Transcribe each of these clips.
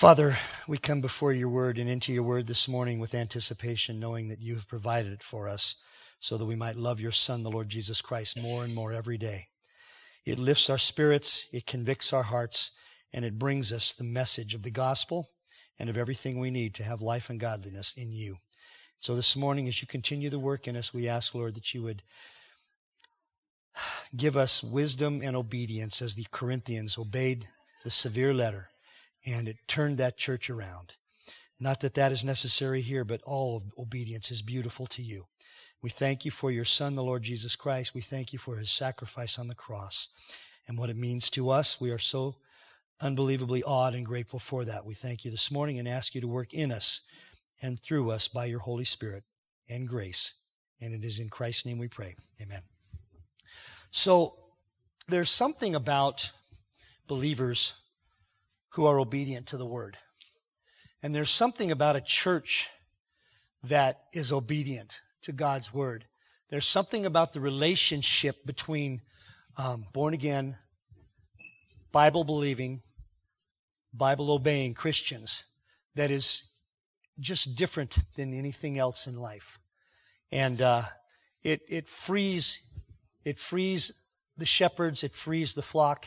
Father, we come before your word and into your word this morning with anticipation, knowing that you have provided it for us so that we might love your Son, the Lord Jesus Christ, more and more every day. It lifts our spirits, it convicts our hearts, and it brings us the message of the gospel and of everything we need to have life and godliness in you. So this morning, as you continue the work in us, we ask, Lord, that you would give us wisdom and obedience as the Corinthians obeyed the severe letter and it turned that church around. Not that that is necessary here, but all obedience is beautiful to you. We thank you for your Son, the Lord Jesus Christ. We thank you for his sacrifice on the cross and what it means to us. We are so unbelievably awed and grateful for that. We thank you this morning and ask you to work in us and through us by your Holy Spirit and grace. And it is in Christ's name we pray. Amen. So there's something about believers who are obedient to the word. And there's something about a church that is obedient to God's word. There's something about the relationship between um, born again, Bible believing, Bible obeying Christians that is just different than anything else in life. And uh, it, it frees it frees the shepherds, it frees the flock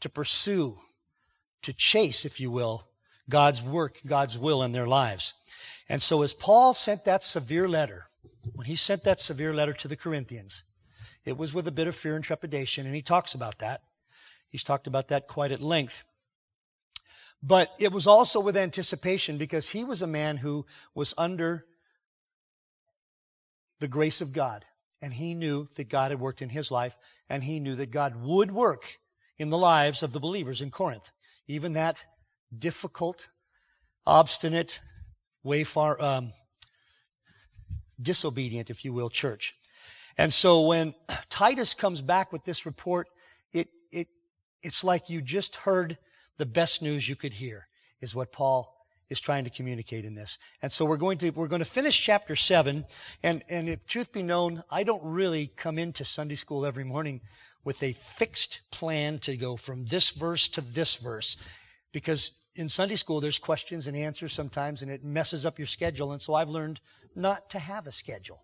to pursue to chase, if you will, God's work, God's will in their lives. And so as Paul sent that severe letter, when he sent that severe letter to the Corinthians, it was with a bit of fear and trepidation, and he talks about that. He's talked about that quite at length. But it was also with anticipation because he was a man who was under the grace of God. And he knew that God had worked in his life, and he knew that God would work in the lives of the believers in Corinth even that difficult, obstinate, way far, um, disobedient, if you will, church. And so when Titus comes back with this report, it, it, it's like you just heard the best news you could hear, is what Paul is trying to communicate in this. And so we're going to, we're going to finish chapter seven. And, and if truth be known, I don't really come into Sunday school every morning with a fixed plan to go from this verse to this verse. Because in Sunday school, there's questions and answers sometimes, and it messes up your schedule. And so I've learned not to have a schedule.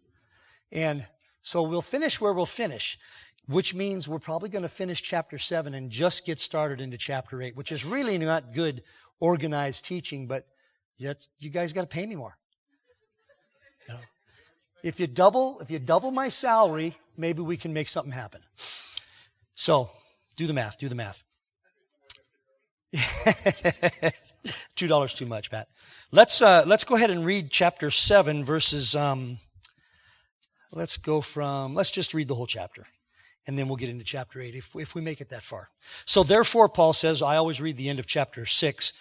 And so we'll finish where we'll finish, which means we're probably going to finish chapter seven and just get started into chapter eight, which is really not good organized teaching, but yet you guys got to pay me more. You know? If you double, if you double my salary, maybe we can make something happen. So do the math, do the math. Two dollars too much, Pat. Let's uh, let's go ahead and read chapter seven, verses. Um, let's go from. Let's just read the whole chapter, and then we'll get into chapter eight if if we make it that far. So therefore, Paul says, I always read the end of chapter six.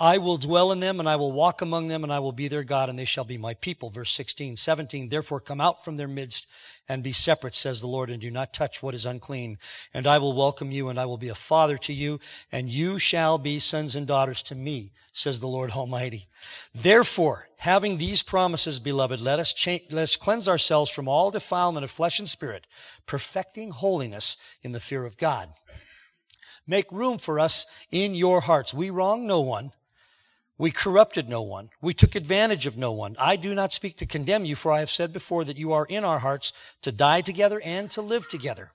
I will dwell in them and I will walk among them and I will be their God and they shall be my people. Verse 16, 17, therefore come out from their midst and be separate, says the Lord, and do not touch what is unclean. And I will welcome you, and I will be a father to you, and you shall be sons and daughters to me, says the Lord Almighty. Therefore, having these promises, beloved, let us, let us cleanse ourselves from all defilement of flesh and spirit, perfecting holiness in the fear of God. Make room for us in your hearts. We wrong no one we corrupted no one. We took advantage of no one. I do not speak to condemn you, for I have said before that you are in our hearts to die together and to live together.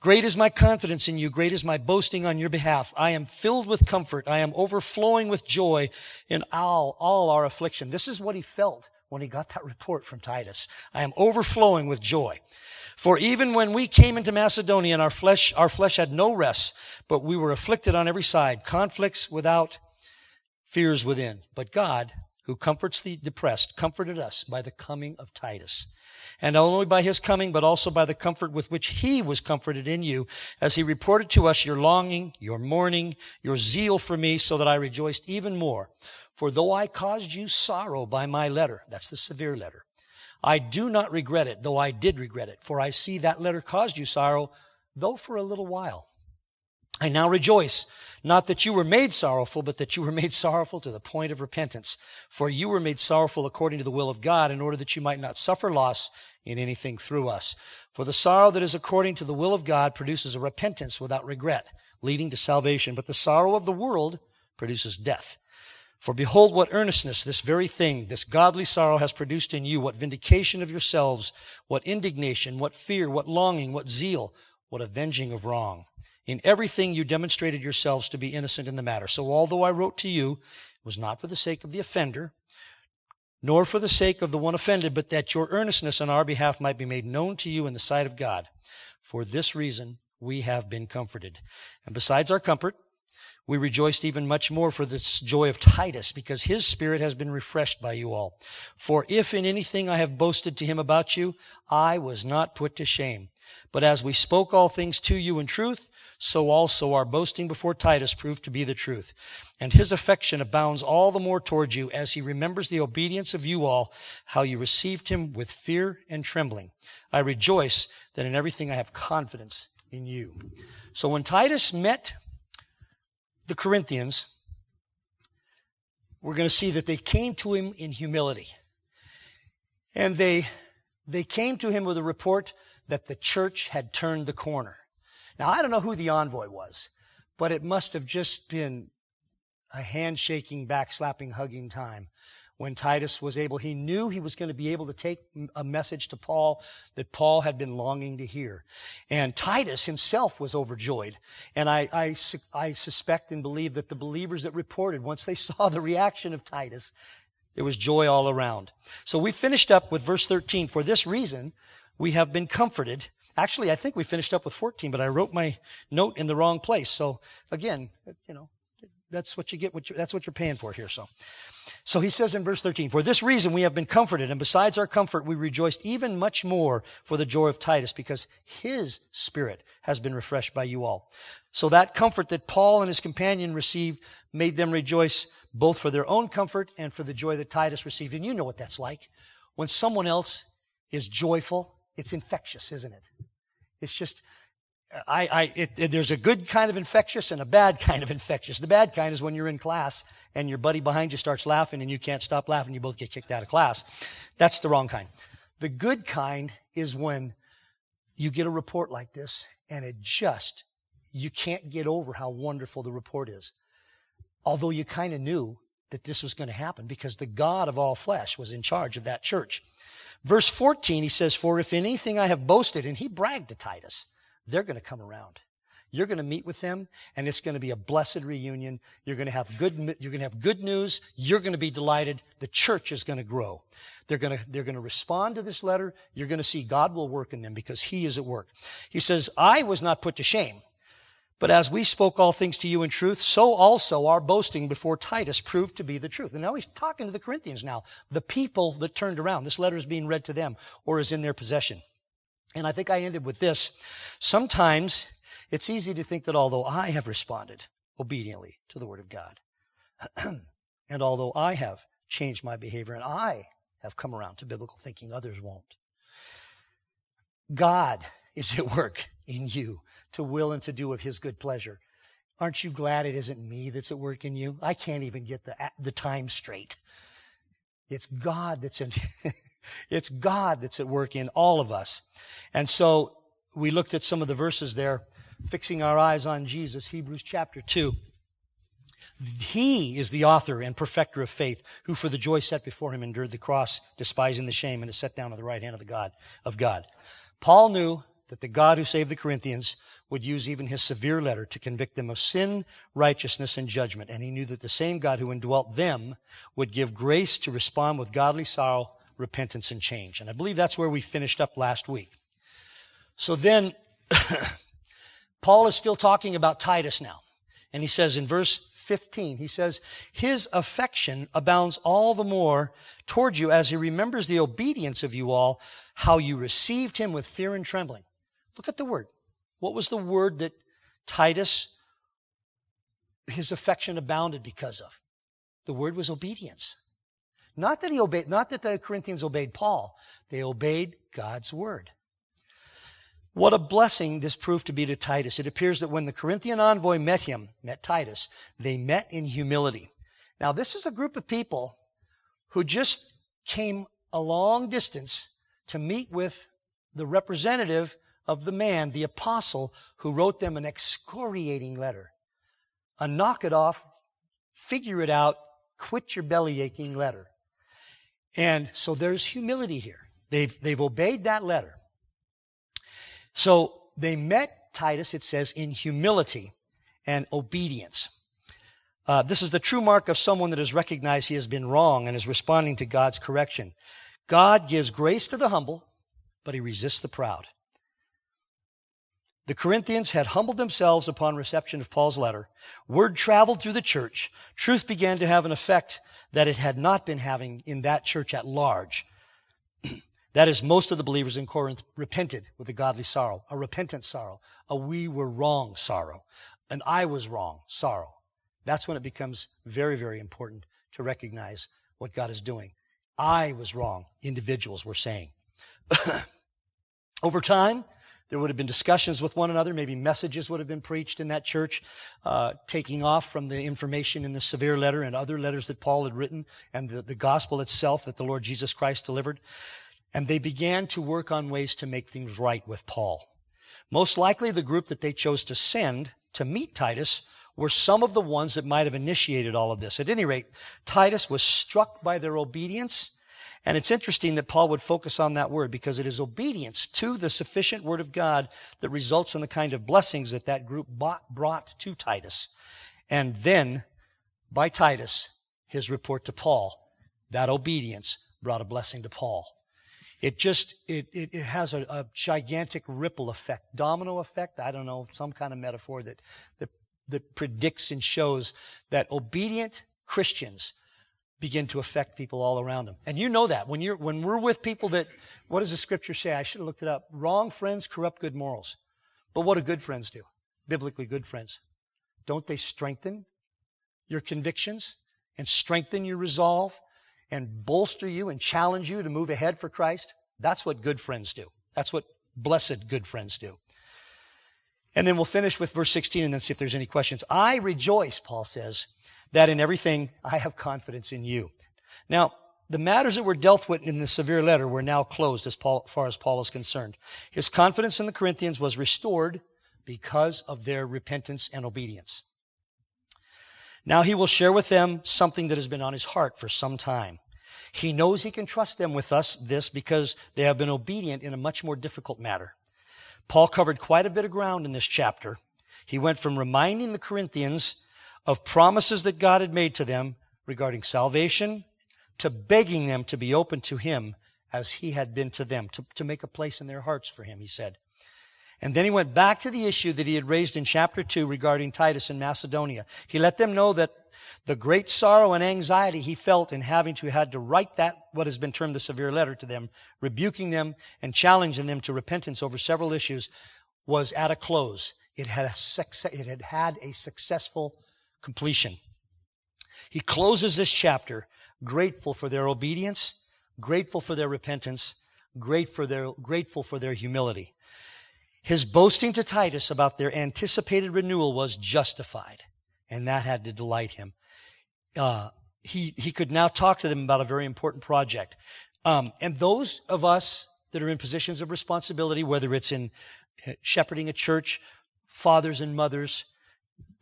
Great is my confidence in you. Great is my boasting on your behalf. I am filled with comfort. I am overflowing with joy in all, all our affliction. This is what he felt when he got that report from Titus. I am overflowing with joy. For even when we came into Macedonia and our flesh, our flesh had no rest, but we were afflicted on every side, conflicts without, fears within. But God, who comforts the depressed, comforted us by the coming of Titus. And not only by his coming, but also by the comfort with which he was comforted in you, as he reported to us your longing, your mourning, your zeal for me, so that I rejoiced even more. For though I caused you sorrow by my letter, that's the severe letter, I do not regret it, though I did regret it, for I see that letter caused you sorrow, though for a little while. I now rejoice, not that you were made sorrowful, but that you were made sorrowful to the point of repentance. For you were made sorrowful according to the will of God, in order that you might not suffer loss in anything through us. For the sorrow that is according to the will of God produces a repentance without regret, leading to salvation. But the sorrow of the world produces death. For behold, what earnestness this very thing, this godly sorrow has produced in you, what vindication of yourselves, what indignation, what fear, what longing, what zeal, what avenging of wrong. In everything you demonstrated yourselves to be innocent in the matter. So although I wrote to you, it was not for the sake of the offender, nor for the sake of the one offended, but that your earnestness on our behalf might be made known to you in the sight of God. For this reason, we have been comforted. And besides our comfort, we rejoiced even much more for the joy of Titus, because his spirit has been refreshed by you all. For if in anything I have boasted to him about you, I was not put to shame. But as we spoke all things to you in truth, so also our boasting before Titus proved to be the truth. And his affection abounds all the more towards you as he remembers the obedience of you all, how you received him with fear and trembling. I rejoice that in everything I have confidence in you. So when Titus met the Corinthians, we're going to see that they came to him in humility. And they, they came to him with a report that the church had turned the corner. Now, I don't know who the envoy was, but it must have just been a handshaking, backslapping, hugging time when Titus was able, he knew he was going to be able to take a message to Paul that Paul had been longing to hear. And Titus himself was overjoyed. And I, I, I suspect and believe that the believers that reported, once they saw the reaction of Titus, there was joy all around. So we finished up with verse 13. For this reason, we have been comforted. Actually, I think we finished up with 14, but I wrote my note in the wrong place. So again, you know, that's what you get. What that's what you're paying for here. So, so he says in verse 13, For this reason we have been comforted, and besides our comfort, we rejoiced even much more for the joy of Titus, because his spirit has been refreshed by you all. So that comfort that Paul and his companion received made them rejoice both for their own comfort and for the joy that Titus received. And you know what that's like. When someone else is joyful, it's infectious, isn't it? It's just, I, I, it, it, there's a good kind of infectious and a bad kind of infectious. The bad kind is when you're in class and your buddy behind you starts laughing and you can't stop laughing. You both get kicked out of class. That's the wrong kind. The good kind is when you get a report like this and it just, you can't get over how wonderful the report is. Although you kind of knew that this was going to happen because the God of all flesh was in charge of that church. Verse 14, he says, For if anything I have boasted, and he bragged to Titus, they're going to come around. You're going to meet with them and it's going to be a blessed reunion. You're going to have good, you're going to have good news. You're going to be delighted. The church is going to grow. They're going to, they're going to respond to this letter. You're going to see God will work in them because he is at work. He says, I was not put to shame. But as we spoke all things to you in truth, so also our boasting before Titus proved to be the truth. And now he's talking to the Corinthians now, the people that turned around. This letter is being read to them or is in their possession. And I think I ended with this. Sometimes it's easy to think that although I have responded obediently to the word of God, and although I have changed my behavior and I have come around to biblical thinking, others won't. God is at work in you to will and to do of his good pleasure. Aren't you glad it isn't me that's at work in you? I can't even get the, the time straight. It's God that's in, it's God that's at work in all of us. And so we looked at some of the verses there, fixing our eyes on Jesus, Hebrews chapter 2. He is the author and perfecter of faith, who for the joy set before him endured the cross, despising the shame, and is set down at the right hand of the God of God. Paul knew that the God who saved the Corinthians would use even his severe letter to convict them of sin, righteousness, and judgment. And he knew that the same God who indwelt them would give grace to respond with godly sorrow, repentance, and change. And I believe that's where we finished up last week. So then, Paul is still talking about Titus now. And he says in verse 15, he says, His affection abounds all the more toward you as he remembers the obedience of you all, how you received him with fear and trembling. Look at the word. What was the word that Titus, his affection abounded because of? The word was obedience. Not that he obeyed, not that the Corinthians obeyed Paul. They obeyed God's word. What a blessing this proved to be to Titus. It appears that when the Corinthian envoy met him, met Titus, they met in humility. Now, this is a group of people who just came a long distance to meet with the representative of the man, the apostle, who wrote them an excoriating letter. A knock it off, figure it out, quit your belly aching letter. And so there's humility here. They've, they've obeyed that letter. So they met Titus, it says, in humility and obedience. Uh, this is the true mark of someone that has recognized he has been wrong and is responding to God's correction. God gives grace to the humble, but he resists the proud. The Corinthians had humbled themselves upon reception of Paul's letter. Word traveled through the church. Truth began to have an effect that it had not been having in that church at large. That is, most of the believers in Corinth repented with a godly sorrow, a repentant sorrow, a we were wrong sorrow, an I was wrong sorrow. That's when it becomes very, very important to recognize what God is doing. I was wrong, individuals were saying. Over time, there would have been discussions with one another. Maybe messages would have been preached in that church, uh, taking off from the information in the severe letter and other letters that Paul had written and the, the gospel itself that the Lord Jesus Christ delivered and they began to work on ways to make things right with Paul. Most likely, the group that they chose to send to meet Titus were some of the ones that might have initiated all of this. At any rate, Titus was struck by their obedience. And it's interesting that Paul would focus on that word because it is obedience to the sufficient word of God that results in the kind of blessings that that group brought to Titus. And then, by Titus, his report to Paul, that obedience brought a blessing to Paul. It just, it, it, it has a, a, gigantic ripple effect, domino effect, I don't know, some kind of metaphor that, that, that predicts and shows that obedient Christians begin to affect people all around them. And you know that when you're, when we're with people that, what does the scripture say? I should have looked it up. Wrong friends corrupt good morals. But what do good friends do? Biblically good friends. Don't they strengthen your convictions and strengthen your resolve and bolster you and challenge you to move ahead for Christ. That's what good friends do. That's what blessed good friends do. And then we'll finish with verse 16 and then see if there's any questions. I rejoice, Paul says, that in everything I have confidence in you. Now, the matters that were dealt with in the severe letter were now closed as Paul, far as Paul is concerned. His confidence in the Corinthians was restored because of their repentance and obedience. Now he will share with them something that has been on his heart for some time. He knows he can trust them with us this because they have been obedient in a much more difficult matter. Paul covered quite a bit of ground in this chapter. He went from reminding the Corinthians of promises that God had made to them regarding salvation to begging them to be open to him as he had been to them, to, to make a place in their hearts for him, he said. And then he went back to the issue that he had raised in chapter 2 regarding Titus in Macedonia. He let them know that the great sorrow and anxiety he felt in having to had to write that what has been termed the severe letter to them, rebuking them and challenging them to repentance over several issues was at a close. It had, a success, it had had a successful completion. He closes this chapter grateful for their obedience, grateful for their repentance, grateful for their, grateful for their humility. His boasting to Titus about their anticipated renewal was justified, and that had to delight him. Uh, he, he could now talk to them about a very important project. Um, and those of us that are in positions of responsibility, whether it's in uh, shepherding a church, fathers and mothers,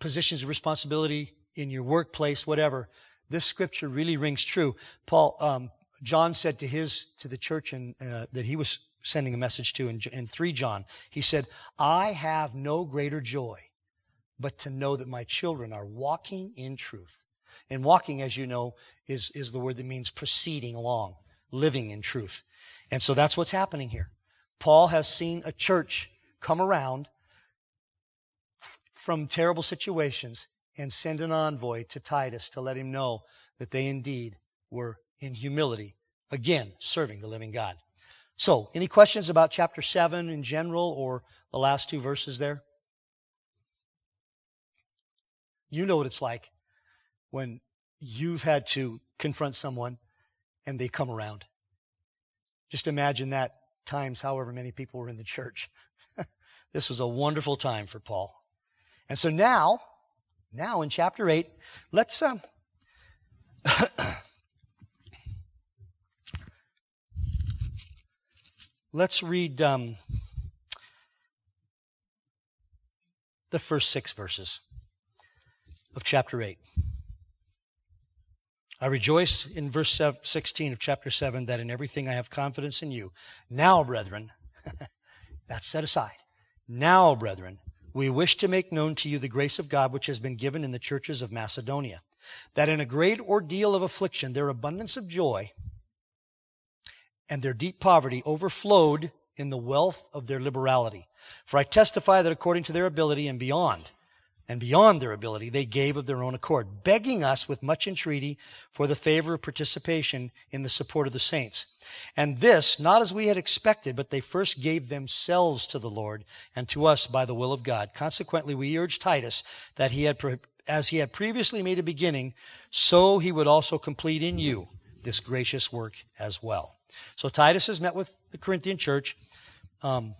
positions of responsibility in your workplace, whatever, this scripture really rings true. Paul, um, John said to his, to the church in, uh, that he was sending a message to in, in 3 John. He said, I have no greater joy but to know that my children are walking in truth. And walking, as you know, is, is the word that means proceeding along, living in truth. And so that's what's happening here. Paul has seen a church come around from terrible situations and send an envoy to Titus to let him know that they indeed were in humility, again, serving the living God. So, any questions about chapter 7 in general or the last two verses there? You know what it's like when you've had to confront someone and they come around. Just imagine that times however many people were in the church. this was a wonderful time for Paul. And so now, now in chapter 8, let's um, let's read um, the first six verses of chapter 8. I rejoice in verse 16 of chapter 7 that in everything I have confidence in you. Now, brethren, that's set aside. Now, brethren, we wish to make known to you the grace of God which has been given in the churches of Macedonia, that in a great ordeal of affliction, their abundance of joy and their deep poverty overflowed in the wealth of their liberality. For I testify that according to their ability and beyond, and beyond their ability, they gave of their own accord, begging us with much entreaty for the favor of participation in the support of the saints. And this, not as we had expected, but they first gave themselves to the Lord and to us by the will of God. Consequently, we urge Titus that he had, as he had previously made a beginning, so he would also complete in you this gracious work as well. So Titus has met with the Corinthian church. Um,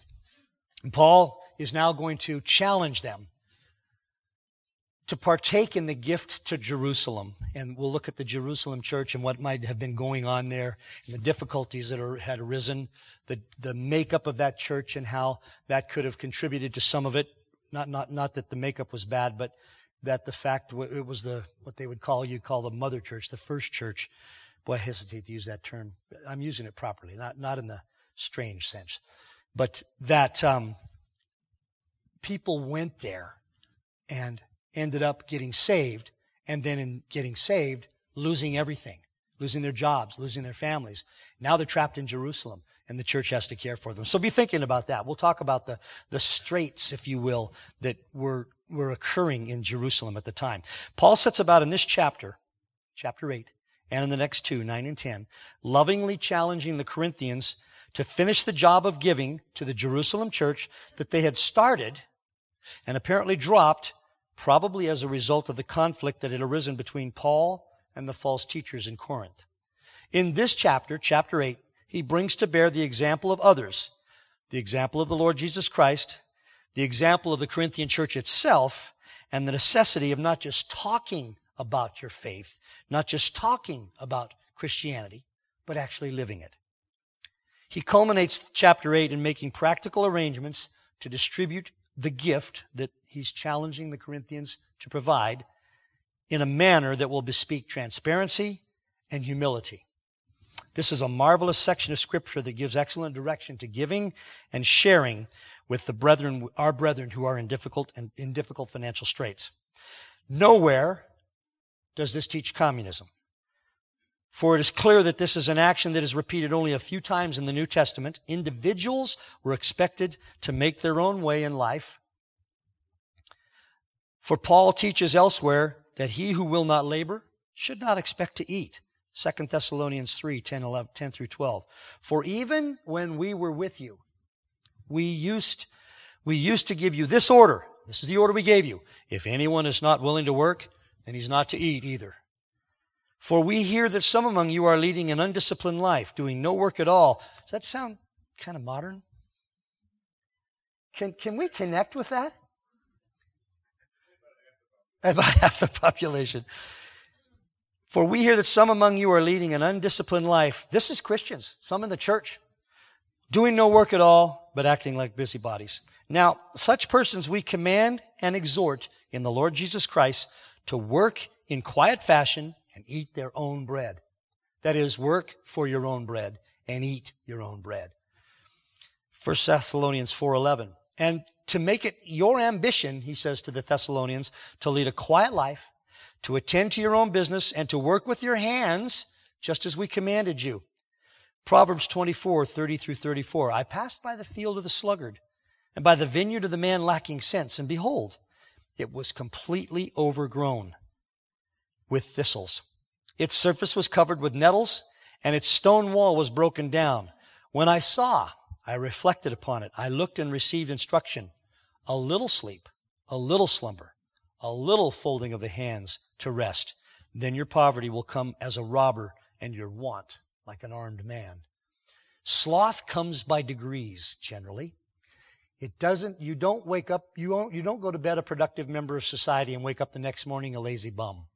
Paul is now going to challenge them to partake in the gift to Jerusalem. And we'll look at the Jerusalem church and what might have been going on there and the difficulties that are, had arisen, the, the makeup of that church and how that could have contributed to some of it. Not, not, not that the makeup was bad, but that the fact it was the, what they would call, you call the mother church, the first church. Boy, I hesitate to use that term. I'm using it properly, not, not in the strange sense. But that, um, people went there and ended up getting saved, and then in getting saved, losing everything, losing their jobs, losing their families. Now they're trapped in Jerusalem, and the church has to care for them. So be thinking about that. We'll talk about the, the straits, if you will, that were, were occurring in Jerusalem at the time. Paul sets about in this chapter, chapter 8, and in the next two, 9 and 10, lovingly challenging the Corinthians to finish the job of giving to the Jerusalem church that they had started and apparently dropped probably as a result of the conflict that had arisen between Paul and the false teachers in Corinth. In this chapter, chapter 8, he brings to bear the example of others, the example of the Lord Jesus Christ, the example of the Corinthian church itself, and the necessity of not just talking about your faith, not just talking about Christianity, but actually living it. He culminates chapter 8 in making practical arrangements to distribute the gift that he's challenging the Corinthians to provide in a manner that will bespeak transparency and humility. This is a marvelous section of scripture that gives excellent direction to giving and sharing with the brethren, our brethren who are in difficult and in difficult financial straits. Nowhere does this teach communism. For it is clear that this is an action that is repeated only a few times in the New Testament. Individuals were expected to make their own way in life. For Paul teaches elsewhere that he who will not labor should not expect to eat. 2 Thessalonians 3, 10, 11, 10 through 12. For even when we were with you, we used, we used to give you this order. This is the order we gave you. If anyone is not willing to work, then he's not to eat either. For we hear that some among you are leading an undisciplined life, doing no work at all. Does that sound kind of modern? Can, can we connect with that? About half the population. For we hear that some among you are leading an undisciplined life. This is Christians, some in the church, doing no work at all, but acting like busybodies. Now, such persons we command and exhort in the Lord Jesus Christ to work in quiet fashion and eat their own bread. That is, work for your own bread and eat your own bread. 1 Thessalonians 4:11. And to make it your ambition, he says to the Thessalonians, to lead a quiet life, to attend to your own business and to work with your hands just as we commanded you. Proverbs 24, 30 through 34. I passed by the field of the sluggard and by the vineyard of the man lacking sense, and behold, it was completely overgrown with thistles. Its surface was covered with nettles, and its stone wall was broken down. When I saw, I reflected upon it. I looked and received instruction. A little sleep, a little slumber, a little folding of the hands to rest. then your poverty will come as a robber and your want like an armed man. Sloth comes by degrees, generally. It doesn't, you don't wake up, you don't, you don't go to bed a productive member of society and wake up the next morning a lazy bum.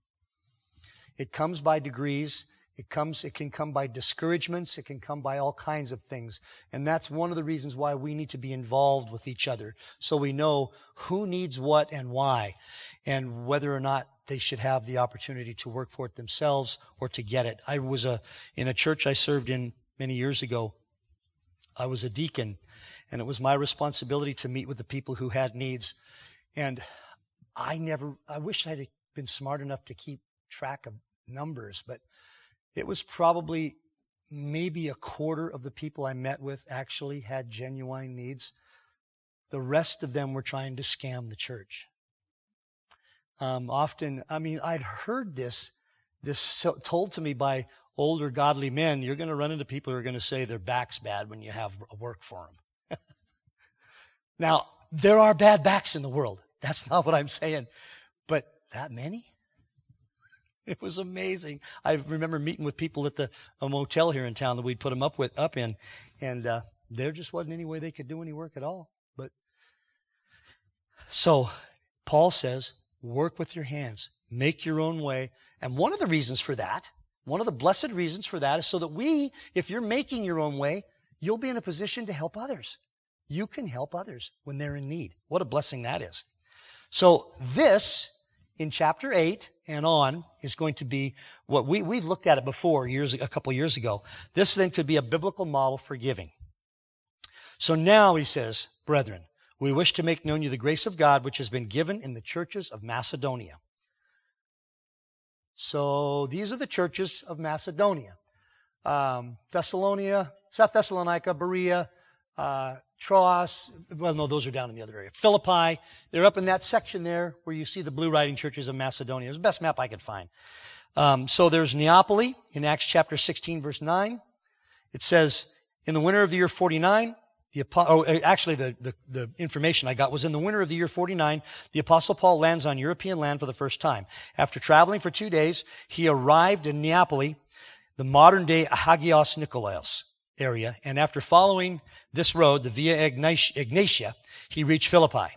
It comes by degrees. It comes, it can come by discouragements. It can come by all kinds of things. And that's one of the reasons why we need to be involved with each other. So we know who needs what and why and whether or not they should have the opportunity to work for it themselves or to get it. I was a, in a church I served in many years ago. I was a deacon and it was my responsibility to meet with the people who had needs. And I never, I wish I'd been smart enough to keep track of numbers, but it was probably maybe a quarter of the people I met with actually had genuine needs. The rest of them were trying to scam the church. Um, often, I mean, I'd heard this, this so, told to me by older godly men. You're going to run into people who are going to say their back's bad when you have work for them. now, there are bad backs in the world. That's not what I'm saying. But that many? It was amazing. I remember meeting with people at the a motel here in town that we'd put them up with up in, and uh, there just wasn't any way they could do any work at all. But so Paul says, work with your hands, make your own way, and one of the reasons for that, one of the blessed reasons for that, is so that we, if you're making your own way, you'll be in a position to help others. You can help others when they're in need. What a blessing that is. So this in chapter 8 and on is going to be what we, we've looked at it before years, a couple years ago. This then could be a biblical model for giving. So now he says, brethren, we wish to make known you the grace of God which has been given in the churches of Macedonia. So these are the churches of Macedonia. Um, Thessalonia, South Thessalonica, Berea, uh, Troas, well, no, those are down in the other area. Philippi, they're up in that section there where you see the blue writing churches of Macedonia. It was the best map I could find. Um, so there's Neapoli in Acts chapter 16, verse 9. It says, in the winter of the year 49, the, oh, uh, actually, the, the, the, information I got was in the winter of the year 49, the apostle Paul lands on European land for the first time. After traveling for two days, he arrived in Neapoli, the modern day Hagios Nikolaos area. And after following this road, the Via Egnatia, he reached Philippi,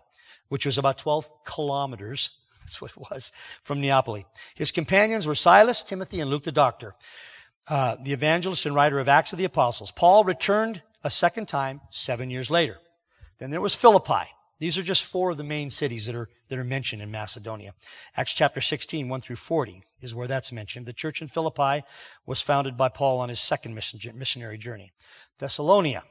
which was about 12 kilometers. That's what it was from Neapoli. His companions were Silas, Timothy, and Luke the doctor, uh, the evangelist and writer of Acts of the Apostles. Paul returned a second time seven years later. Then there was Philippi. These are just four of the main cities that are, that are mentioned in Macedonia. Acts chapter 16, 1 through 40 is where that's mentioned. The church in Philippi was founded by Paul on his second missionary journey. Thessalonia,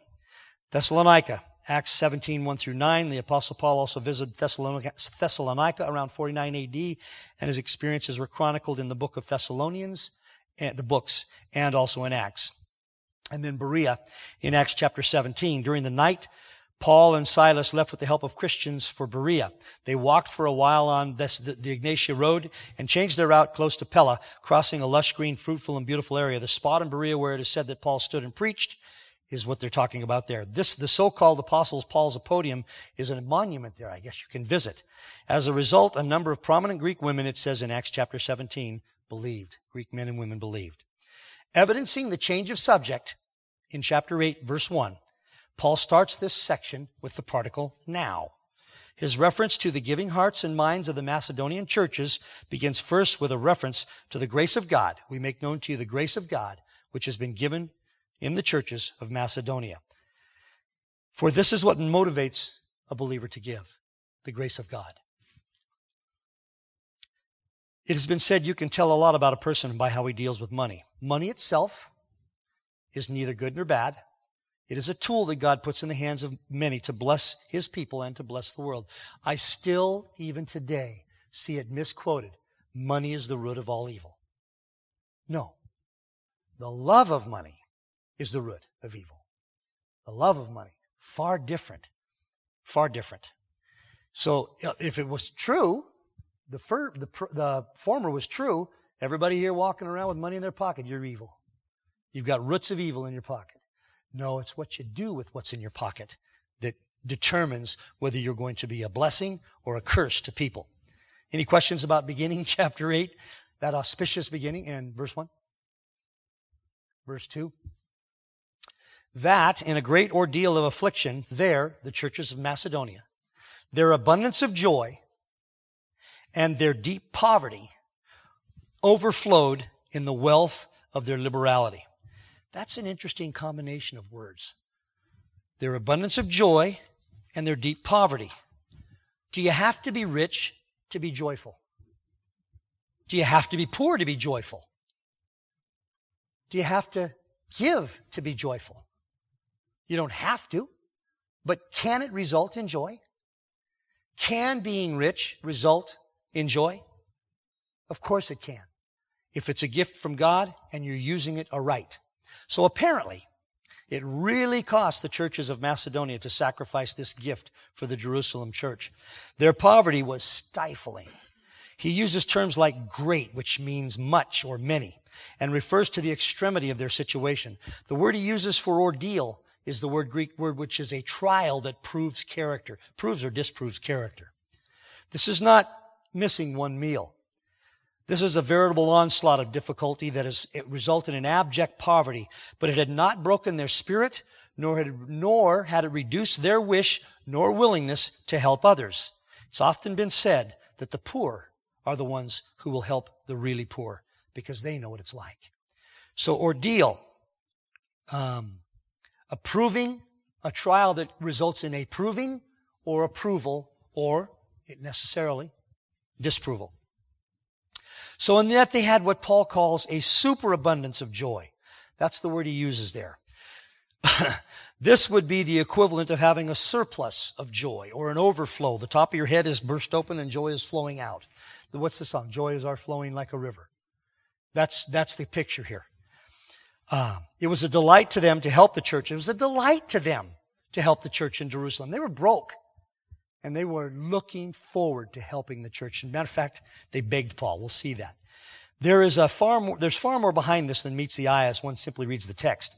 Thessalonica, Acts 17, 1 through 9. The apostle Paul also visited Thessalonica, Thessalonica around 49 AD, and his experiences were chronicled in the book of Thessalonians, eh, the books, and also in Acts. And then Berea in Acts chapter 17. During the night, Paul and Silas left with the help of Christians for Berea. They walked for a while on this, the, the Egnatia road and changed their route close to Pella, crossing a lush, green, fruitful, and beautiful area. The spot in Berea where it is said that Paul stood and preached is what they're talking about there. This, the so-called Apostles Paul's Apodium is a monument there, I guess you can visit. As a result, a number of prominent Greek women, it says in Acts chapter 17, believed. Greek men and women believed. Evidencing the change of subject in chapter 8, verse 1, Paul starts this section with the particle now. His reference to the giving hearts and minds of the Macedonian churches begins first with a reference to the grace of God. We make known to you the grace of God, which has been given in the churches of Macedonia. For this is what motivates a believer to give the grace of God. It has been said you can tell a lot about a person by how he deals with money. Money itself is neither good nor bad. It is a tool that God puts in the hands of many to bless his people and to bless the world. I still, even today, see it misquoted. Money is the root of all evil. No. The love of money is the root of evil. The love of money. Far different. Far different. So if it was true, the, fir- the, the former was true, everybody here walking around with money in their pocket, you're evil. You've got roots of evil in your pocket. No, it's what you do with what's in your pocket that determines whether you're going to be a blessing or a curse to people. Any questions about beginning chapter 8? that auspicious beginning and verse 1. Verse 2. That in a great ordeal of affliction, there, the churches of Macedonia, their abundance of joy and their deep poverty overflowed in the wealth of their liberality. That's an interesting combination of words. Their abundance of joy and their deep poverty. Do you have to be rich to be joyful? Do you have to be poor to be joyful? Do you have to give to be joyful? You don't have to, but can it result in joy? Can being rich result in joy? Of course it can. If it's a gift from God and you're using it aright. So apparently, it really cost the churches of Macedonia to sacrifice this gift for the Jerusalem church. Their poverty was stifling. He uses terms like great, which means much or many, and refers to the extremity of their situation. The word he uses for ordeal is the word Greek word which is a trial that proves character, proves or disproves character. This is not missing one meal. This is a veritable onslaught of difficulty that has resulted in abject poverty, but it had not broken their spirit, nor had, nor had it reduced their wish nor willingness to help others. It's often been said that the poor are the ones who will help the really poor because they know what it's like. So ordeal, um, approving a trial that results in a proving or approval or it necessarily disapproval. So in that they had what Paul calls a superabundance of joy. That's the word he uses there. this would be the equivalent of having a surplus of joy or an overflow. The top of your head is burst open and joy is flowing out. What's the song? Joy is our flowing like a river. That's, that's the picture here. Uh, it was a delight to them to help the church. It was a delight to them to help the church in Jerusalem. They were broke and they were looking forward to helping the church. As a matter of fact, they begged Paul. We'll see that. There is a far more, there's far more behind this than meets the eye as one simply reads the text.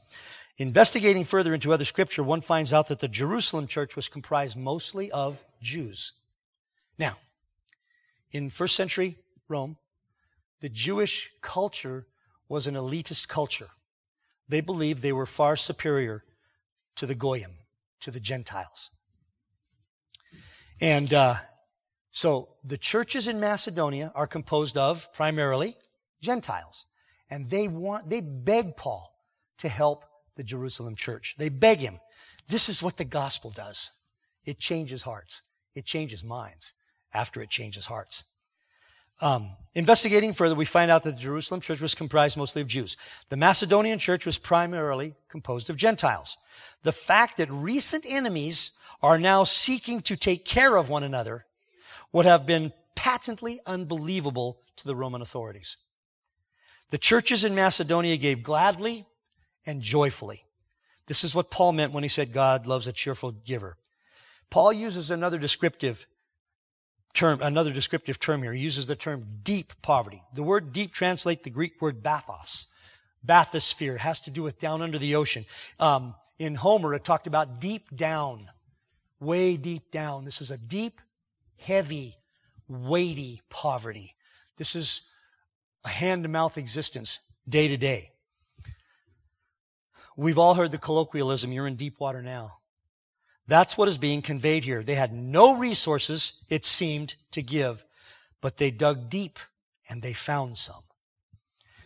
Investigating further into other scripture, one finds out that the Jerusalem church was comprised mostly of Jews. Now, in first century Rome, the Jewish culture was an elitist culture. They believed they were far superior to the Goyim, to the Gentiles. And uh, so the churches in Macedonia are composed of primarily Gentiles. And they want, they beg Paul to help the Jerusalem church. They beg him. This is what the gospel does. It changes hearts. It changes minds after it changes hearts. Um, investigating further, we find out that the Jerusalem church was comprised mostly of Jews. The Macedonian church was primarily composed of Gentiles. The fact that recent enemies are now seeking to take care of one another would have been patently unbelievable to the Roman authorities. The churches in Macedonia gave gladly and joyfully. This is what Paul meant when he said God loves a cheerful giver. Paul uses another descriptive term, another descriptive term here. He uses the term deep poverty. The word deep translates the Greek word bathos. Bathysphere has to do with down under the ocean. Um, in Homer, it talked about deep down way deep down. This is a deep, heavy, weighty poverty. This is a hand to mouth existence day to day. We've all heard the colloquialism, you're in deep water now. That's what is being conveyed here. They had no resources, it seemed, to give, but they dug deep and they found some.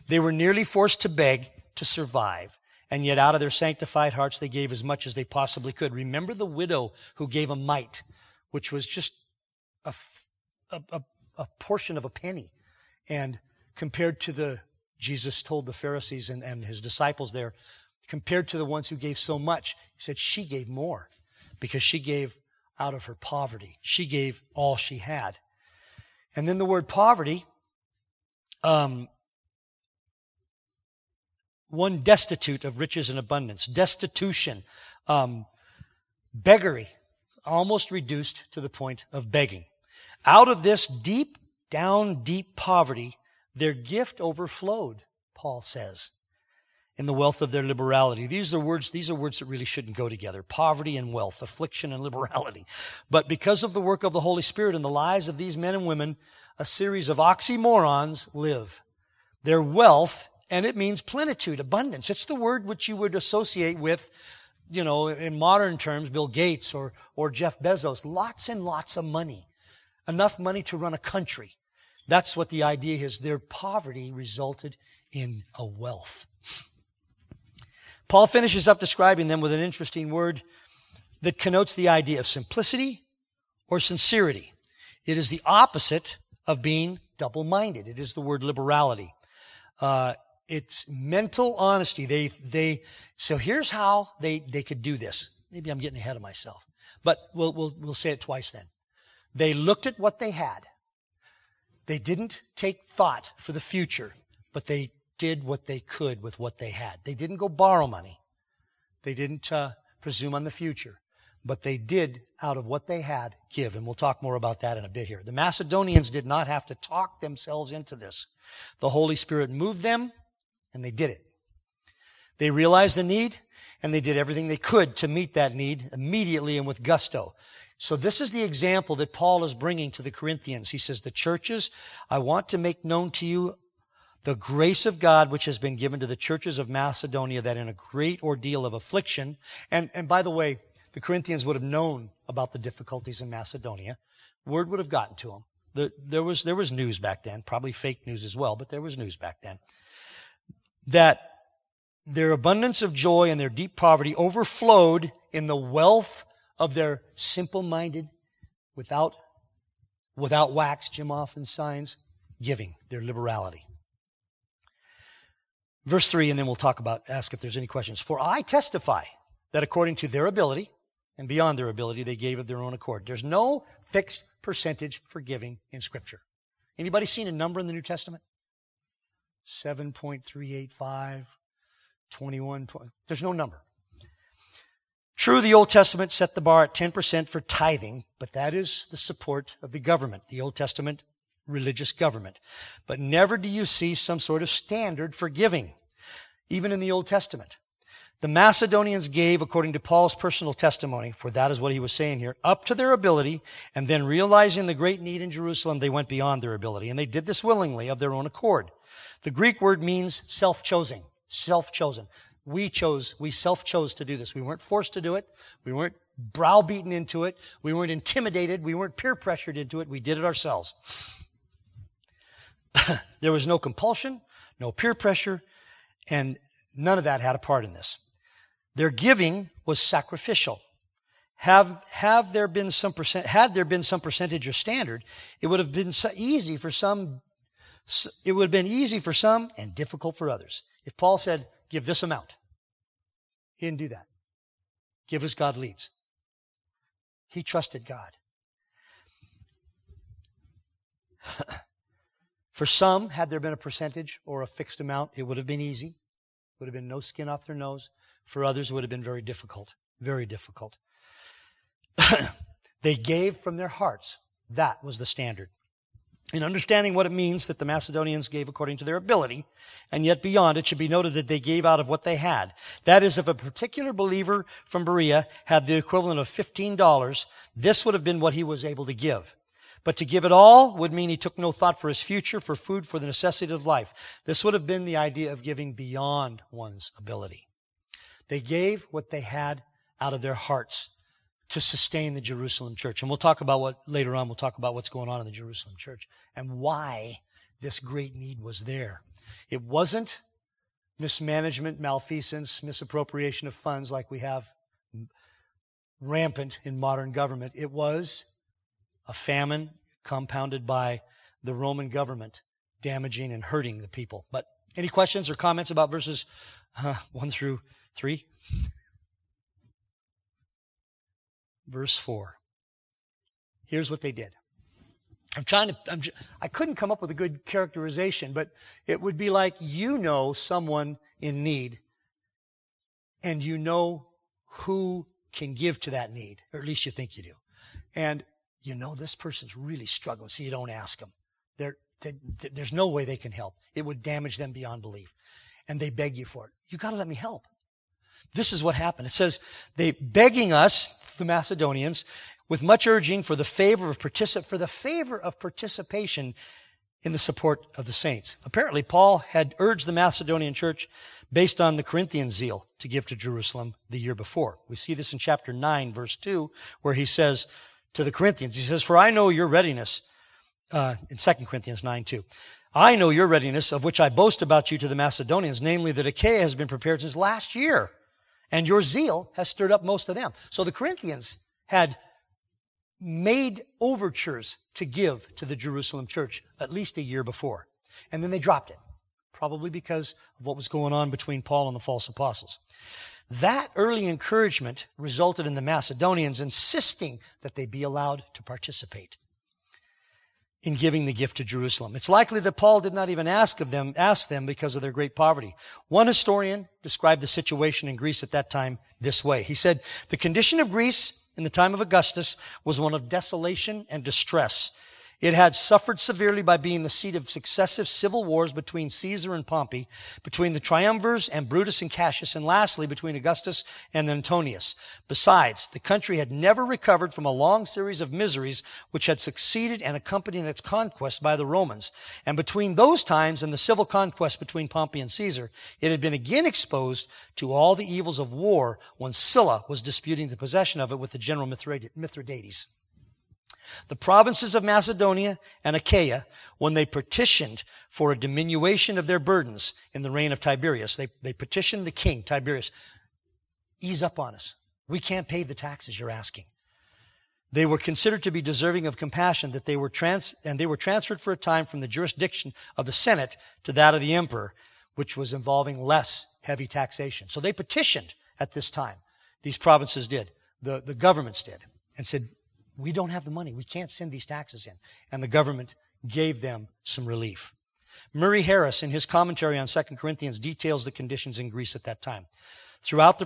They were nearly forced to beg to survive. And yet, out of their sanctified hearts, they gave as much as they possibly could. Remember the widow who gave a mite, which was just a, a, a, a portion of a penny. And compared to the, Jesus told the Pharisees and, and his disciples there, compared to the ones who gave so much, he said she gave more because she gave out of her poverty. She gave all she had. And then the word poverty, um, one destitute of riches and abundance, destitution, um, beggary, almost reduced to the point of begging. Out of this deep, down deep poverty, their gift overflowed, Paul says, in the wealth of their liberality. These are words, these are words that really shouldn't go together. Poverty and wealth, affliction and liberality. But because of the work of the Holy Spirit in the lives of these men and women, a series of oxymorons live. their wealth, and it means plenitude, abundance. It's the word which you would associate with, you know, in modern terms, Bill Gates or, or Jeff Bezos. Lots and lots of money. Enough money to run a country. That's what the idea is. Their poverty resulted in a wealth. Paul finishes up describing them with an interesting word that connotes the idea of simplicity or sincerity. It is the opposite of being double minded. It is the word liberality. Uh, it's mental honesty. They, they, so here's how they, they could do this. Maybe I'm getting ahead of myself, but we'll, we'll, we'll say it twice then. They looked at what they had. They didn't take thought for the future, but they did what they could with what they had. They didn't go borrow money. They didn't uh, presume on the future, but they did out of what they had give. And we'll talk more about that in a bit here. The Macedonians did not have to talk themselves into this. The Holy Spirit moved them and they did it. They realized the need and they did everything they could to meet that need immediately and with gusto. So this is the example that Paul is bringing to the Corinthians. He says, the churches, I want to make known to you the grace of God which has been given to the churches of Macedonia that in a great ordeal of affliction, and, and by the way, the Corinthians would have known about the difficulties in Macedonia. Word would have gotten to them. The, there was, there was news back then, probably fake news as well, but there was news back then. That their abundance of joy and their deep poverty overflowed in the wealth of their simple-minded, without, without wax, Jim often signs, giving, their liberality. Verse 3, and then we'll talk about, ask if there's any questions. For I testify that according to their ability, and beyond their ability, they gave of their own accord. There's no fixed percentage for giving in Scripture. Anybody seen a number in the New Testament? 7.385, 21. There's no number. True, the Old Testament set the bar at 10% for tithing, but that is the support of the government, the Old Testament religious government. But never do you see some sort of standard for giving, even in the Old Testament. The Macedonians gave, according to Paul's personal testimony, for that is what he was saying here, up to their ability, and then realizing the great need in Jerusalem, they went beyond their ability. And they did this willingly of their own accord. The Greek word means self-chosen. Self-chosen. We chose, we self-chose to do this. We weren't forced to do it. We weren't browbeaten into it. We weren't intimidated. We weren't peer pressured into it. We did it ourselves. there was no compulsion, no peer pressure, and none of that had a part in this. Their giving was sacrificial. Have, have there been some percent, had there been some percentage or standard, it would have been so easy for some, it would have been easy for some and difficult for others. If Paul said, give this amount, he didn't do that. Give as God leads. He trusted God. For some, had there been a percentage or a fixed amount, it would have been easy. Would have been no skin off their nose. For others, it would have been very difficult. Very difficult. they gave from their hearts. That was the standard in understanding what it means that the Macedonians gave according to their ability, and yet beyond, it should be noted that they gave out of what they had. That is, if a particular believer from Berea had the equivalent of $15, this would have been what he was able to give. But to give it all would mean he took no thought for his future, for food, for the necessity of life. This would have been the idea of giving beyond one's ability. They gave what they had out of their hearts to sustain the Jerusalem church. And we'll talk about what later on, we'll talk about what's going on in the Jerusalem church and why this great need was there. It wasn't mismanagement, malfeasance, misappropriation of funds like we have rampant in modern government. It was a famine compounded by the Roman government damaging and hurting the people. But any questions or comments about verses uh, 1 through 3? Verse 4. Here's what they did. I'm trying to, I'm, just, I couldn't come up with a good characterization, but it would be like you know someone in need and you know who can give to that need, or at least you think you do. And you know this person's really struggling, so you don't ask them. They're, they, there's no way they can help. It would damage them beyond belief. And they beg you for it. You gotta let me help. This is what happened. It says they begging us the Macedonians with much urging for the favor of particip- for the favor of participation in the support of the saints. Apparently, Paul had urged the Macedonian church based on the Corinthian zeal to give to Jerusalem the year before. We see this in chapter 9, verse 2, where he says to the Corinthians, he says, For I know your readiness, uh, in 2 Corinthians 9, 2. I know your readiness, of which I boast about you to the Macedonians, namely that Achaia has been prepared since last year, and your zeal has stirred up most of them. So the Corinthians had made overtures to give to the Jerusalem church at least a year before. And then they dropped it, probably because of what was going on between Paul and the false apostles. That early encouragement resulted in the Macedonians insisting that they be allowed to participate in giving the gift to Jerusalem. It's likely that Paul did not even ask of them, ask them because of their great poverty. One historian described the situation in Greece at that time this way. He said, the condition of Greece in the time of Augustus was one of desolation and distress. It had suffered severely by being the seat of successive civil wars between Caesar and Pompey, between the triumvirs and Brutus and Cassius, and lastly between Augustus and Antonius. Besides, the country had never recovered from a long series of miseries which had succeeded and accompanied its conquest by the Romans. And between those times and the civil conquest between Pompey and Caesar, it had been again exposed to all the evils of war when Sylla was disputing the possession of it with the general Mithridates. The provinces of Macedonia and Achaia, when they petitioned for a diminution of their burdens in the reign of Tiberius, they, they petitioned the king, Tiberius, ease up on us. We can't pay the taxes you're asking. They were considered to be deserving of compassion that they were trans, and they were transferred for a time from the jurisdiction of the Senate to that of the emperor, which was involving less heavy taxation. So they petitioned at this time. These provinces did. The, the governments did and said, we don't have the money. We can't send these taxes in. And the government gave them some relief. Murray Harris, in his commentary on 2 Corinthians, details the conditions in Greece at that time. Throughout the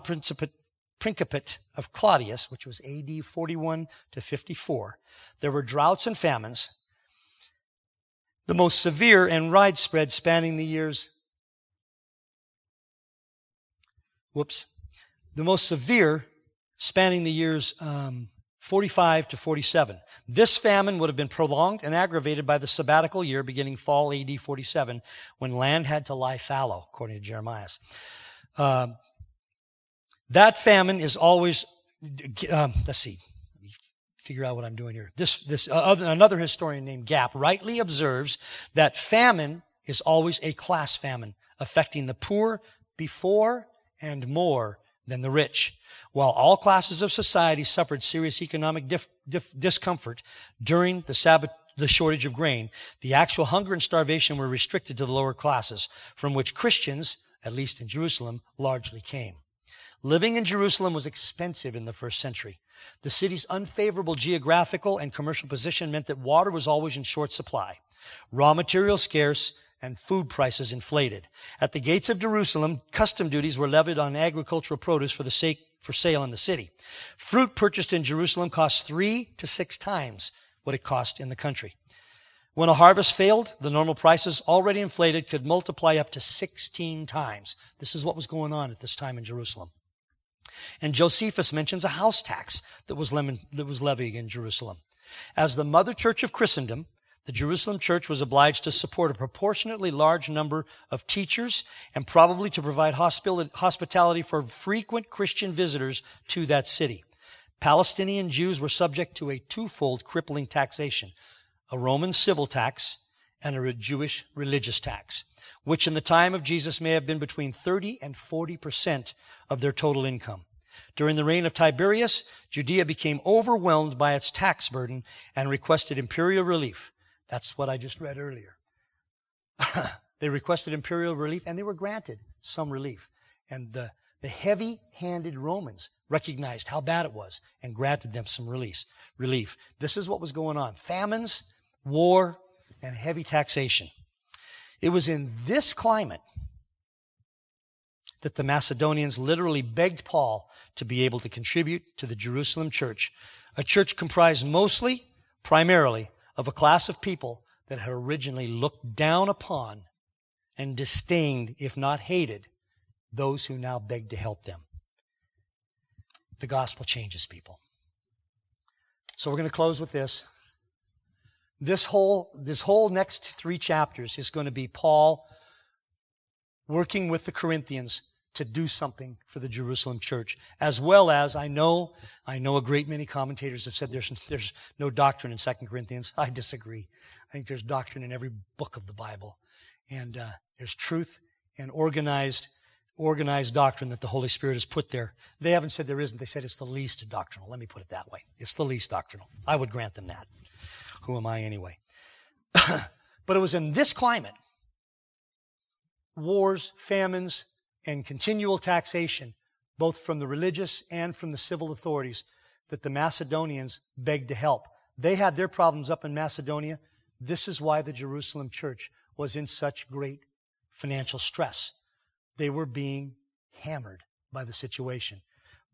Principate of Claudius, which was AD 41 to 54, there were droughts and famines, the most severe and widespread spanning the years. Whoops. The most severe spanning the years um, 45 to 47. This famine would have been prolonged and aggravated by the sabbatical year beginning fall AD 47 when land had to lie fallow, according to Jeremiah. Uh, that famine is always, um, let's see, figure out what I'm doing here. This, this, uh, other, another historian named Gapp rightly observes that famine is always a class famine affecting the poor before and more than the rich. While all classes of society suffered serious economic dif- dif- discomfort during the Sabbath, the shortage of grain, the actual hunger and starvation were restricted to the lower classes, from which Christians, at least in Jerusalem, largely came. Living in Jerusalem was expensive in the first century. The city's unfavorable geographical and commercial position meant that water was always in short supply, raw materials scarce, and food prices inflated. At the gates of Jerusalem, custom duties were levied on agricultural produce for the sake for sale in the city. Fruit purchased in Jerusalem cost three to six times what it cost in the country. When a harvest failed, the normal prices already inflated could multiply up to 16 times. This is what was going on at this time in Jerusalem. And Josephus mentions a house tax that was, levied in Jerusalem. As the mother church of Christendom, the Jerusalem church was obliged to support a proportionately large number of teachers and probably to provide hospitality for frequent Christian visitors to that city. Palestinian Jews were subject to a twofold crippling taxation, a Roman civil tax and a Jewish religious tax, which in the time of Jesus may have been between 30 and 40 percent of their total income. During the reign of Tiberius, Judea became overwhelmed by its tax burden and requested imperial relief. That's what I just read earlier. they requested imperial relief and they were granted some relief. And the, the heavy handed Romans recognized how bad it was and granted them some release, relief. This is what was going on famines, war, and heavy taxation. It was in this climate that the Macedonians literally begged Paul to be able to contribute to the Jerusalem church, a church comprised mostly, primarily, of a class of people that had originally looked down upon and disdained, if not hated, those who now begged to help them. The gospel changes people. So we're going to close with this. This whole, this whole next three chapters is going to be Paul working with the Corinthians to do something for the Jerusalem church, as well as I know, I know a great many commentators have said there's, there's no doctrine in Second Corinthians. I disagree. I think there's doctrine in every book of the Bible. And uh, there's truth and organized, organized doctrine that the Holy Spirit has put there. They haven't said there isn't. They said it's the least doctrinal. Let me put it that way. It's the least doctrinal. I would grant them that. Who am I anyway? but it was in this climate, wars, famines, and continual taxation, both from the religious and from the civil authorities, that the Macedonians begged to help. They had their problems up in Macedonia. This is why the Jerusalem church was in such great financial stress. They were being hammered by the situation,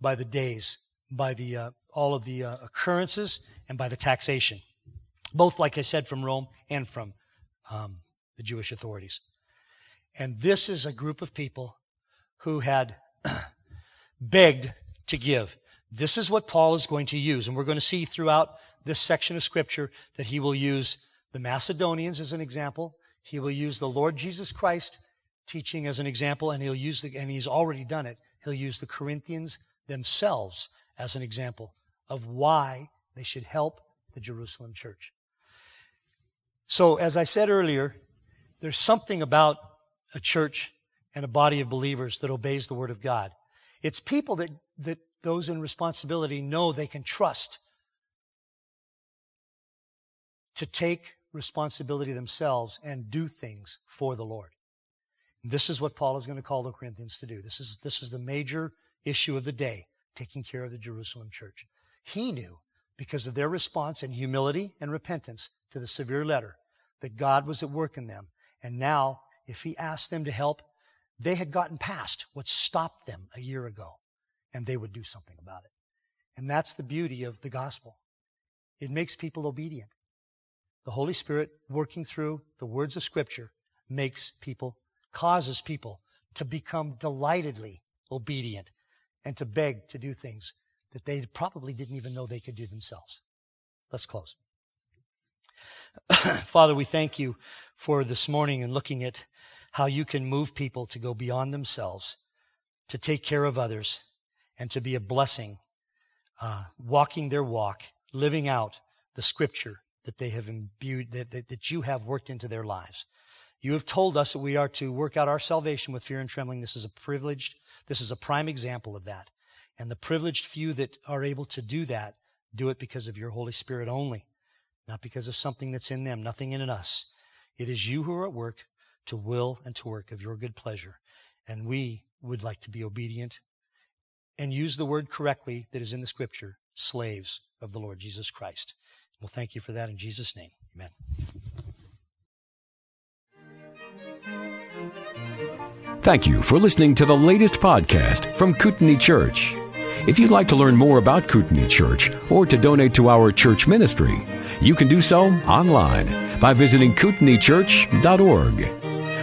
by the days, by the uh, all of the uh, occurrences, and by the taxation. Both, like I said, from Rome and from um, the Jewish authorities. And this is a group of people who had begged to give. This is what Paul is going to use. And we're going to see throughout this section of scripture that he will use the Macedonians as an example. He will use the Lord Jesus Christ teaching as an example, and he'll use the, and he's already done it. He'll use the Corinthians themselves as an example of why they should help the Jerusalem church. So, as I said earlier, there's something about a church and a body of believers that obeys the word of God. It's people that, that those in responsibility know they can trust to take responsibility themselves and do things for the Lord. This is what Paul is going to call the Corinthians to do. This is, this is the major issue of the day, taking care of the Jerusalem church. He knew, because of their response and humility and repentance to the severe letter, that God was at work in them. And now, if he asked them to help, they had gotten past what stopped them a year ago, and they would do something about it. And that's the beauty of the gospel. It makes people obedient. The Holy Spirit working through the words of Scripture makes people, causes people to become delightedly obedient and to beg to do things that they probably didn't even know they could do themselves. Let's close. Father, we thank you for this morning and looking at how you can move people to go beyond themselves, to take care of others, and to be a blessing, uh, walking their walk, living out the scripture that they have imbued, that, that, that you have worked into their lives. You have told us that we are to work out our salvation with fear and trembling. This is a privileged, this is a prime example of that. And the privileged few that are able to do that do it because of your Holy Spirit only, not because of something that's in them, nothing in us. It is you who are at work to will and to work of your good pleasure. And we would like to be obedient and use the word correctly that is in the scripture, slaves of the Lord Jesus Christ. Well, thank you for that in Jesus' name. Amen. Thank you for listening to the latest podcast from Kootenai Church. If you'd like to learn more about Kootenai Church or to donate to our church ministry, you can do so online by visiting kootenaichurch.org.